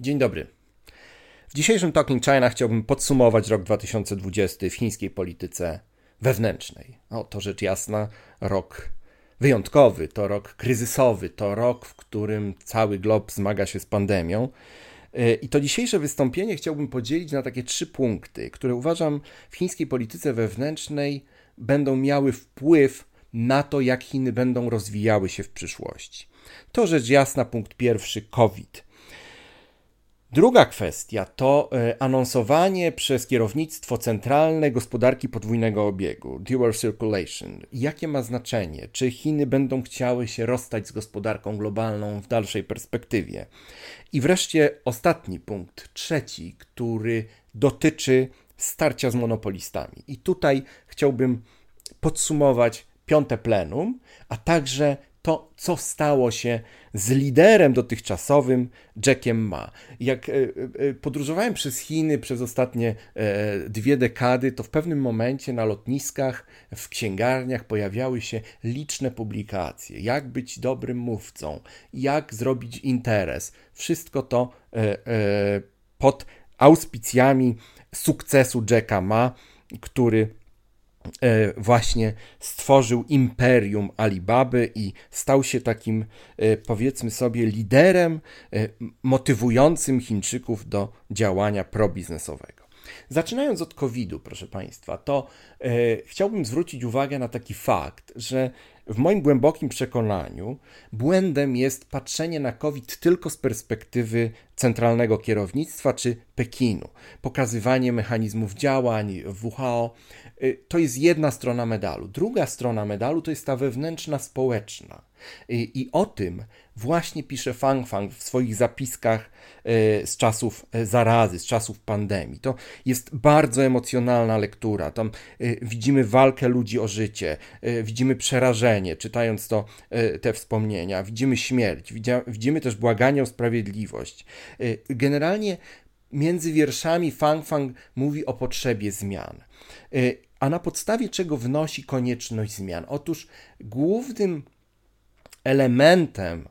Dzień dobry. W dzisiejszym Talking China chciałbym podsumować rok 2020 w chińskiej polityce wewnętrznej. O, to rzecz jasna, rok wyjątkowy, to rok kryzysowy, to rok, w którym cały glob zmaga się z pandemią. E, I to dzisiejsze wystąpienie chciałbym podzielić na takie trzy punkty, które uważam w chińskiej polityce wewnętrznej będą miały wpływ na to, jak Chiny będą rozwijały się w przyszłości. To rzecz jasna, punkt pierwszy COVID. Druga kwestia to e, anonsowanie przez kierownictwo centralne gospodarki podwójnego obiegu, dual circulation. Jakie ma znaczenie? Czy Chiny będą chciały się rozstać z gospodarką globalną w dalszej perspektywie? I wreszcie ostatni punkt, trzeci, który dotyczy starcia z monopolistami. I tutaj chciałbym podsumować piąte plenum, a także to, co stało się z liderem dotychczasowym Jackiem Ma. Jak e, e, podróżowałem przez Chiny przez ostatnie e, dwie dekady, to w pewnym momencie na lotniskach, w księgarniach pojawiały się liczne publikacje. Jak być dobrym mówcą, jak zrobić interes. Wszystko to pod auspicjami sukcesu Jacka Ma, który E, właśnie stworzył imperium Alibaby i stał się takim, e, powiedzmy sobie, liderem e, motywującym Chińczyków do działania probiznesowego. Zaczynając od COVID-u, proszę Państwa, to e, chciałbym zwrócić uwagę na taki fakt, że w moim głębokim przekonaniu błędem jest patrzenie na COVID tylko z perspektywy centralnego kierownictwa czy Pekinu. Pokazywanie mechanizmów działań WHO y, to jest jedna strona medalu. Druga strona medalu to jest ta wewnętrzna, społeczna. I, o tym właśnie pisze Fang Fang w swoich zapiskach y, z czasów y, zarazy, z czasów pandemii. To jest bardzo emocjonalna lektura. Tam widzimy walkę ludzi o życie, widzimy przerażenie, czytając to, te wspomnienia, widzimy śmierć, widzimy też błaganie o sprawiedliwość. Generalnie między wierszami Fang Fang mówi o potrzebie zmian. A na podstawie czego wnosi konieczność zmian? Otóż głównym elementem,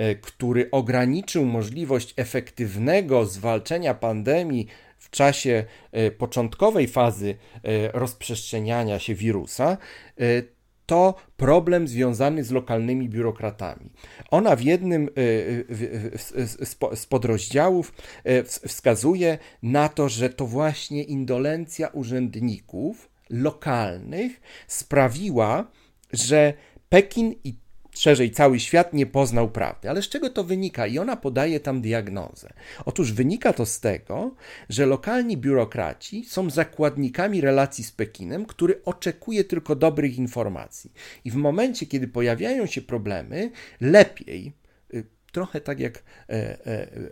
y, który ograniczył możliwość efektywnego zwalczenia pandemii w czasie y, początkowej fazy rozprzestrzeniania się wirusa, to problem związany z lokalnymi biurokratami. Ona w jednym z podrozdziałów wskazuje na to, że to właśnie indolencja urzędników lokalnych sprawiła, że Pekin i szerzej cały świat nie poznał prawdy. Ale z czego to wynika? I ona podaje tam diagnozę. Otóż wynika to z tego, że lokalni biurokraci są zakładnikami relacji z Pekinem, który oczekuje tylko dobrych informacji. I w momencie, kiedy pojawiają się problemy, lepiej trochę tak jak e,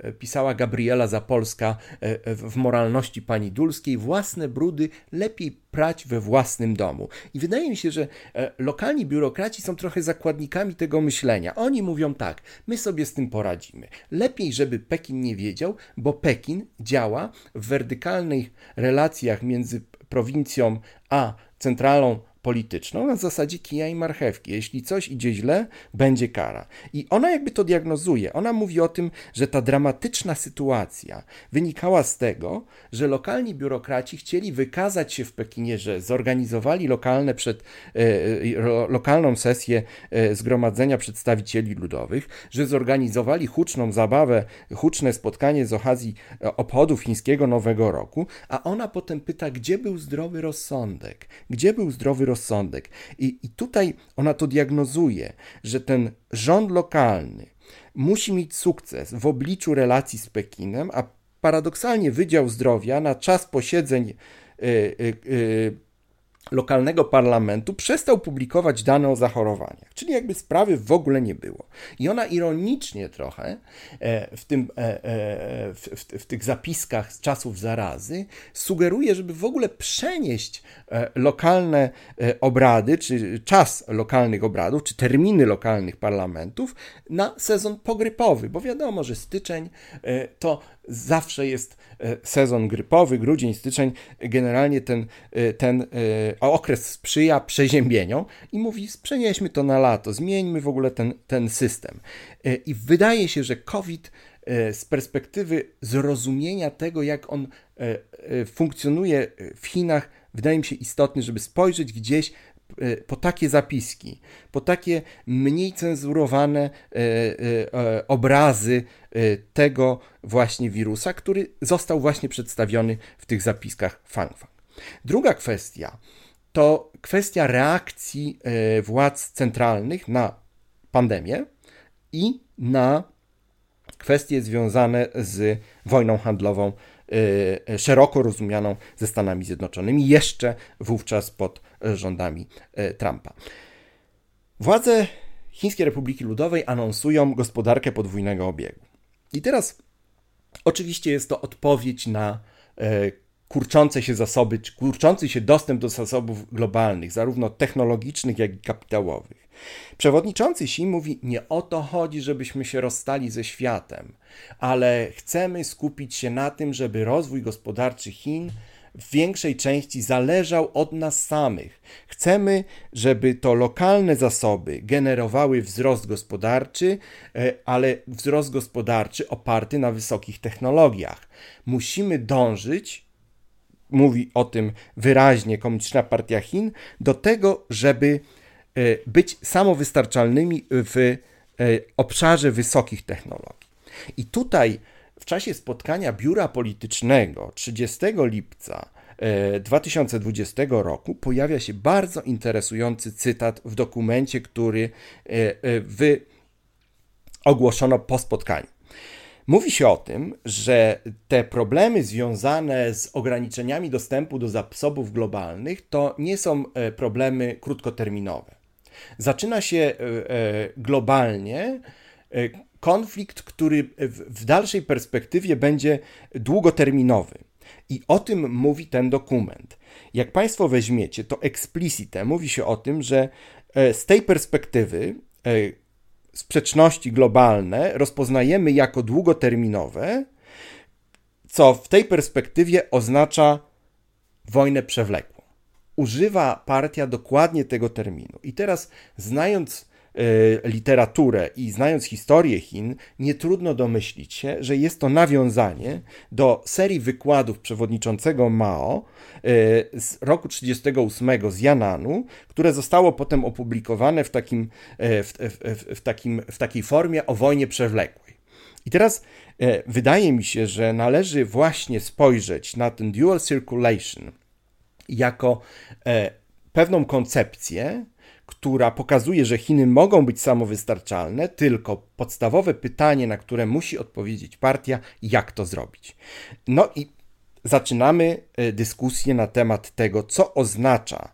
e, pisała Gabriela Zapolska e, w moralności pani Dulskiej, własne brudy lepiej prać we własnym domu. I wydaje mi się, że lokalni biurokraci są trochę zakładnikami tego myślenia. Oni mówią tak, my sobie z tym poradzimy. Lepiej, żeby Pekin nie wiedział, bo Pekin działa w wertykalnych relacjach między prowincją a centralą polityczną na zasadzie kija i marchewki. Jeśli coś idzie źle, będzie kara. I ona jakby to diagnozuje. Ona mówi o tym, że ta dramatyczna sytuacja wynikała z tego, że lokalni biurokraci chcieli wykazać się w Pekinie, że zorganizowali lokalne przed, e, e, lokalną sesję e, zgromadzenia przedstawicieli ludowych, że zorganizowali huczną zabawę, huczne spotkanie z okazji obchodów chińskiego Nowego Roku, a ona potem pyta, gdzie był zdrowy rozsądek? Gdzie był zdrowy rozsądek? Rozsądek. I, I tutaj ona to diagnozuje, że ten rząd lokalny musi mieć sukces w obliczu relacji z Pekinem, a paradoksalnie Wydział Zdrowia na czas posiedzeń y, y, y, lokalnego parlamentu przestał publikować dane o zachorowaniach, czyli jakby sprawy w ogóle nie było. I ona ironicznie trochę e, w, tym, e, e, w, w, w, tych zapiskach z czasów zarazy sugeruje, żeby w ogóle przenieść lokalne obrady, czy czas lokalnych obradów, czy terminy lokalnych parlamentów na sezon pogrypowy, bo wiadomo, że styczeń to zawsze jest sezon grypowy, grudzień, styczeń, generalnie ten, ten okres sprzyja przeziębieniom i mówi, przenieśmy to na lato, zmieńmy w ogóle ten, ten system. E, I wydaje się, że COVID z perspektywy zrozumienia tego, jak on funkcjonuje w Chinach, wydaje mi się istotny, żeby spojrzeć gdzieś E, po takie zapiski, po takie mniej cenzurowane e, e, obrazy tego właśnie wirusa, który został właśnie przedstawiony w tych zapiskach Fang Fang. Druga kwestia to kwestia reakcji władz centralnych na pandemię i na kwestie związane z wojną handlową szeroko rozumianą ze Stanami Zjednoczonymi, jeszcze wówczas pod rządami e, Trumpa. Władze Chińskiej Republiki Ludowej anonsują gospodarkę podwójnego obiegu. I teraz oczywiście jest to odpowiedź na e, kurczące się zasoby, czy kurczący się dostęp do zasobów globalnych, zarówno technologicznych, jak i kapitałowych. Przewodniczący Xi mówi: Nie o to chodzi, żebyśmy się rozstali ze światem, ale chcemy skupić się na tym, żeby rozwój gospodarczy Chin w większej części zależał od nas samych. Chcemy, żeby to lokalne zasoby generowały wzrost gospodarczy, e, ale wzrost gospodarczy oparty na wysokich technologiach. Musimy dążyć, mówi o tym wyraźnie Komunistyczna Partia Chin, do tego, żeby e, być samowystarczalnymi w e, obszarze wysokich technologii. I tutaj w czasie spotkania biura politycznego 30 lipca 2020 e, roku pojawia się bardzo interesujący cytat w dokumencie, który wy ogłoszono po spotkaniu. Mówi się o tym, że te problemy związane z ograniczeniami dostępu do zasobów globalnych to nie są problemy krótkoterminowe. Zaczyna się globalnie konflikt, który w dalszej perspektywie będzie długoterminowy. I o tym mówi ten dokument. Jak Państwo weźmiecie, to explicite mówi się o tym, że e, z tej perspektywy e, sprzeczności globalne rozpoznajemy jako długoterminowe, co w tej perspektywie oznacza wojnę przewlekłą. Używa partia dokładnie tego terminu. I teraz, znając literaturę i znając historię Chin, nie trudno domyślić się, że jest to nawiązanie do serii wykładów przewodniczącego Mao e, z roku 1938 z Yananu, które zostało potem opublikowane w, takim, e, w, w, w, takim, w takiej formie o wojnie przewlekłej. I teraz wydaje mi się, że należy właśnie spojrzeć na ten dual circulation jako pewną koncepcję, która pokazuje, że Chiny mogą być samowystarczalne, tylko podstawowe pytanie, na które musi odpowiedzieć partia, jak to zrobić. No i zaczynamy e, dyskusję na temat tego, co oznacza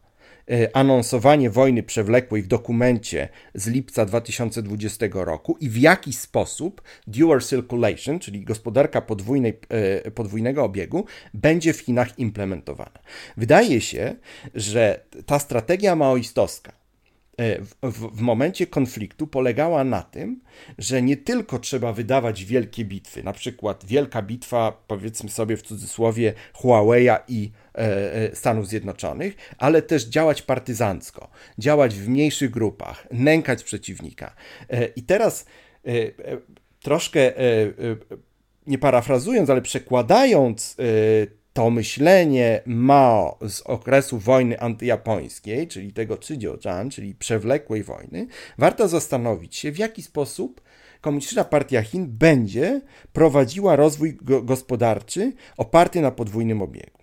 e, anonsowanie wojny przewlekłej w dokumencie z lipca 2020 roku i w jaki sposób dual circulation, czyli gospodarka podwójnej, e, podwójnego obiegu, będzie w Chinach implementowana. Wydaje się, że ta strategia maoistowska, w, w, momencie konfliktu polegała na tym, że nie tylko trzeba wydawać wielkie bitwy, na przykład wielka bitwa, powiedzmy sobie w cudzysłowie, Huawei'a i e, e, Stanów Zjednoczonych, ale też działać partyzancko, działać w mniejszych grupach, nękać przeciwnika. E, I teraz e, e, troszkę nie parafrazując, ale przekładając to myślenie Mao z okresu wojny antyjapońskiej, czyli tego Chidziojan, czyli przewlekłej wojny, warto zastanowić się, w jaki sposób Komunistyczna Partia Chin będzie prowadziła rozwój gospodarczy oparty na podwójnym obiegu.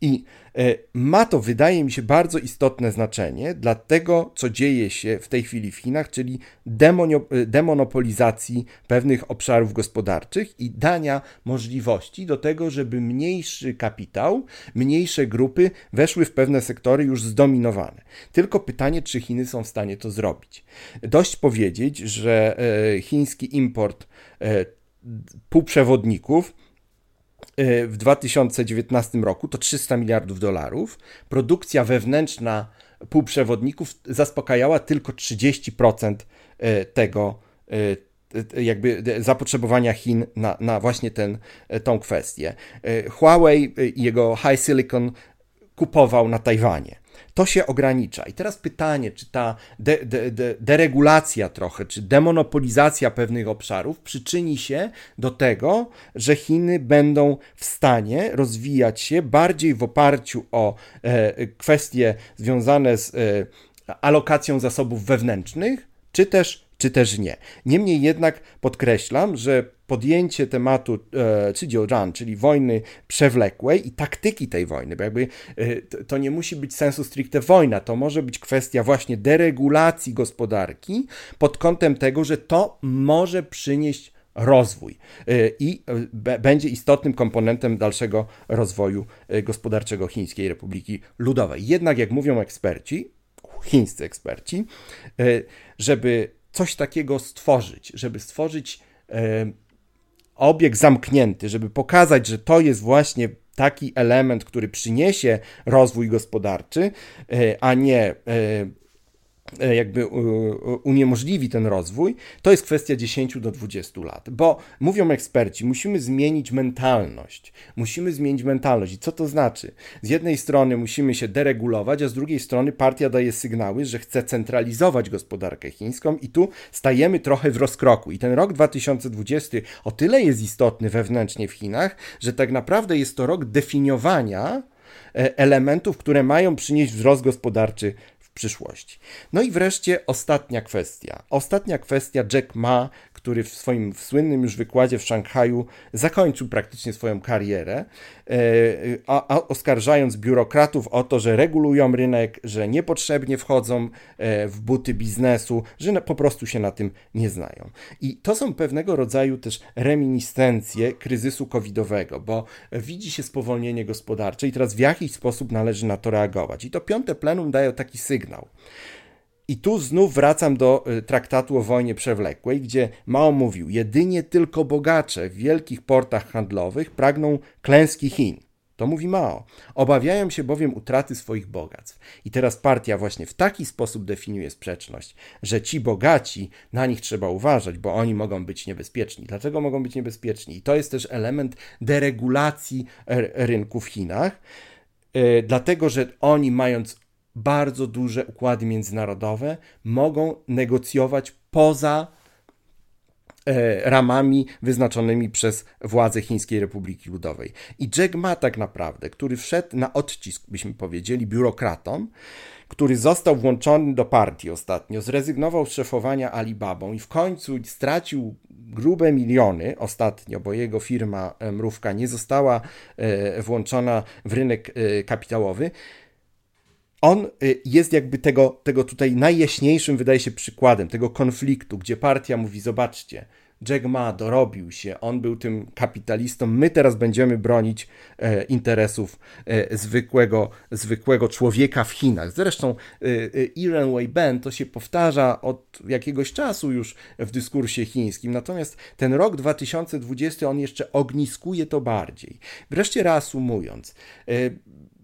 I e, ma to, wydaje mi się, bardzo istotne znaczenie dla tego, co dzieje się w tej chwili w Chinach, czyli e, demonopolizacji pewnych obszarów gospodarczych i dania możliwości do tego, żeby mniejszy kapitał, mniejsze grupy weszły w pewne sektory już zdominowane. Tylko pytanie, czy Chiny są w stanie to zrobić. Dość powiedzieć, że e, chiński import półprzewodników w 2019 roku to 300 miliardów dolarów. Produkcja wewnętrzna półprzewodników zaspokajała tylko 30% y, tego y, jakby zapotrzebowania Chin na, na właśnie ten, tą kwestię. Huawei i jego High Silicon kupował na Tajwanie. To się ogranicza. I teraz pytanie, czy ta de, de, de, deregulacja trochę, czy demonopolizacja pewnych obszarów przyczyni się do tego, że Chiny będą w stanie rozwijać się bardziej w oparciu o e, kwestie związane z e, alokacją zasobów wewnętrznych, czy też czy też nie. Niemniej jednak podkreślam, że podjęcie tematu e, Zhejiang, czyli wojny przewlekłej i taktyki tej wojny, bo jakby e, to nie musi być sensu stricte wojna, to może być kwestia właśnie deregulacji gospodarki pod kątem tego, że to może przynieść rozwój e, i będzie istotnym komponentem dalszego rozwoju gospodarczego Chińskiej Republiki Ludowej. Jednak, jak mówią eksperci, chińscy eksperci, żeby coś takiego stworzyć, żeby stworzyć e, obieg zamknięty, żeby pokazać, że to jest właśnie taki element, który przyniesie rozwój gospodarczy, e, a nie E, jakby uniemożliwi ten rozwój, to jest kwestia 10 do 20 lat. Bo mówią eksperci, musimy zmienić mentalność. Musimy zmienić mentalność. I co to znaczy? Z jednej strony musimy się deregulować, a z drugiej strony partia daje sygnały, że chce centralizować gospodarkę chińską i tu stajemy trochę w rozkroku. I ten rok 2020 o tyle jest istotny wewnętrznie w Chinach, że tak naprawdę jest to rok definiowania e, elementów, które mają przynieść wzrost gospodarczy przyszłości. No i wreszcie ostatnia kwestia. Ostatnia kwestia Jack Ma, który w swoim słynnym już wykładzie w Szanghaju zakończył praktycznie swoją karierę, e, a, a oskarżając biurokratów o to, że regulują rynek, że niepotrzebnie wchodzą e, w buty biznesu, że po prostu się na tym nie znają. I to są pewnego rodzaju też reminiscencje kryzysu covidowego, bo widzi się spowolnienie gospodarcze i teraz w jakiś sposób należy na to reagować. I to piąte plenum daje taki sygnał. I tu znów wracam do y, traktatu o wojnie przewlekłej, gdzie Mao mówił: Jedynie tylko bogacze w wielkich portach handlowych pragną klęski Chin. To mówi Mao. Obawiają się bowiem utraty swoich bogactw. I teraz partia właśnie w taki sposób definiuje sprzeczność, że ci bogaci, na nich trzeba uważać, bo oni mogą być niebezpieczni. Dlaczego mogą być niebezpieczni? I to jest też element deregulacji rynku w Chinach, yy, dlatego że oni, mając bardzo duże układy międzynarodowe mogą negocjować poza e, ramami wyznaczonymi przez władze Chińskiej Republiki Ludowej. I Jack Ma tak naprawdę, który wszedł na odcisk, byśmy powiedzieli, biurokratom, który został włączony do partii ostatnio, zrezygnował z szefowania Alibabą i w końcu stracił grube miliony ostatnio, bo jego firma e, Mrówka nie została e, włączona w rynek kapitałowy, on y, jest jakby tego, tego tutaj najjaśniejszym, wydaje się, przykładem tego konfliktu, gdzie partia mówi: Zobaczcie, Jack Ma dorobił się, on był tym kapitalistą, my teraz będziemy bronić e, interesów e, zwykłego, zwykłego człowieka w Chinach. Zresztą e, e Weiben to się powtarza od jakiegoś czasu już w dyskursie chińskim, natomiast ten rok 2020 on jeszcze ogniskuje to bardziej. Wreszcie reasumując, e,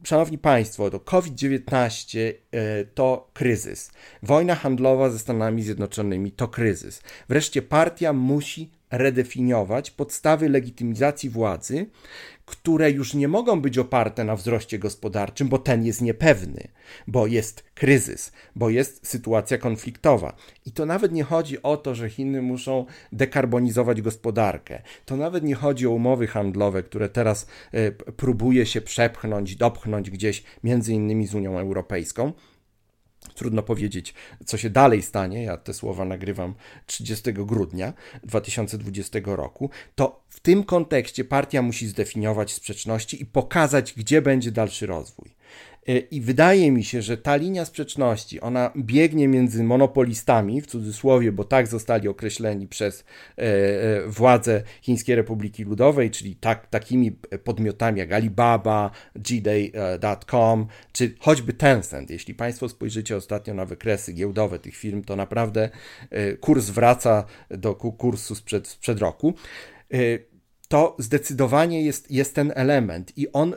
Szanowni Państwo, to COVID-19 e, to kryzys. Wojna handlowa ze Stanami Zjednoczonymi to kryzys. Wreszcie partia musi redefiniować podstawy legitymizacji władzy, które już nie mogą być oparte na wzroście gospodarczym, bo ten jest niepewny, bo jest kryzys, bo jest sytuacja konfliktowa. I to nawet nie chodzi o to, że Chiny muszą dekarbonizować gospodarkę. To nawet nie chodzi o umowy handlowe, które teraz y, próbuje się przepchnąć, dopchnąć gdzieś między innymi z Unią Europejską Trudno powiedzieć, co się dalej stanie. Ja te słowa nagrywam 30 grudnia 2020 roku. To w tym kontekście partia musi zdefiniować sprzeczności i pokazać, gdzie będzie dalszy rozwój. E, I wydaje mi się, że ta linia sprzeczności, ona biegnie między monopolistami, w cudzysłowie, bo tak zostali określeni przez e, e, władze Chińskiej Republiki Ludowej, czyli tak, takimi podmiotami jak Alibaba, Gday.com, czy choćby Tencent. Jeśli Państwo spojrzycie ostatnio na wykresy giełdowe tych firm, to naprawdę kurs wraca do kursu sprzed, sprzed roku to zdecydowanie jest, jest ten element i on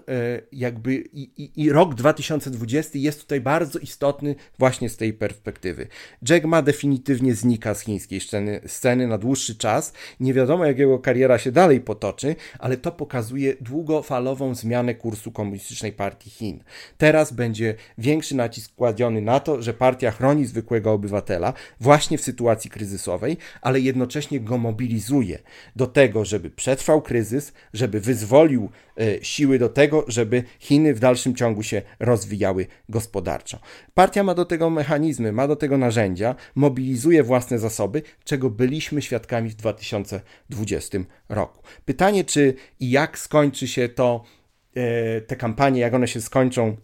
jakby i, i, i, rok 2020 jest tutaj bardzo istotny właśnie z tej perspektywy. Jack Ma definitywnie znika z chińskiej sceny, sceny na dłuższy czas. Nie wiadomo jak jego kariera się dalej potoczy, ale to pokazuje długofalową zmianę kursu Komunistycznej Partii Chin. Teraz będzie większy nacisk kładziony na to, że partia chroni zwykłego obywatela właśnie w sytuacji kryzysowej, ale jednocześnie go mobilizuje do tego, żeby przetrwał kryzys, żeby wyzwolił e, siły do tego, żeby Chiny w dalszym ciągu się rozwijały gospodarczo. Partia ma do tego mechanizmy, ma do tego narzędzia, mobilizuje własne zasoby, czego byliśmy świadkami w 2020 roku. Pytanie, czy i jak skończy się to, e, te kampanie, jak one się skończą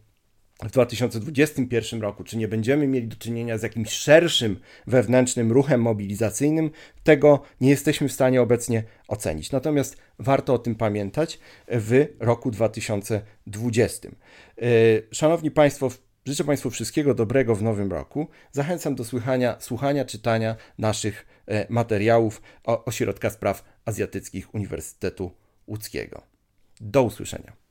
w 2021 roku, czy nie będziemy mieli do czynienia z jakimś szerszym wewnętrznym ruchem mobilizacyjnym, tego nie jesteśmy w stanie obecnie ocenić. Natomiast warto o tym pamiętać w roku 2020. E, szanowni Państwo, życzę Państwu wszystkiego dobrego w nowym roku. Zachęcam do słuchania, słuchania czytania naszych e, materiałów Ośrodka Spraw Azjatyckich Uniwersytetu Łódzkiego. Do usłyszenia.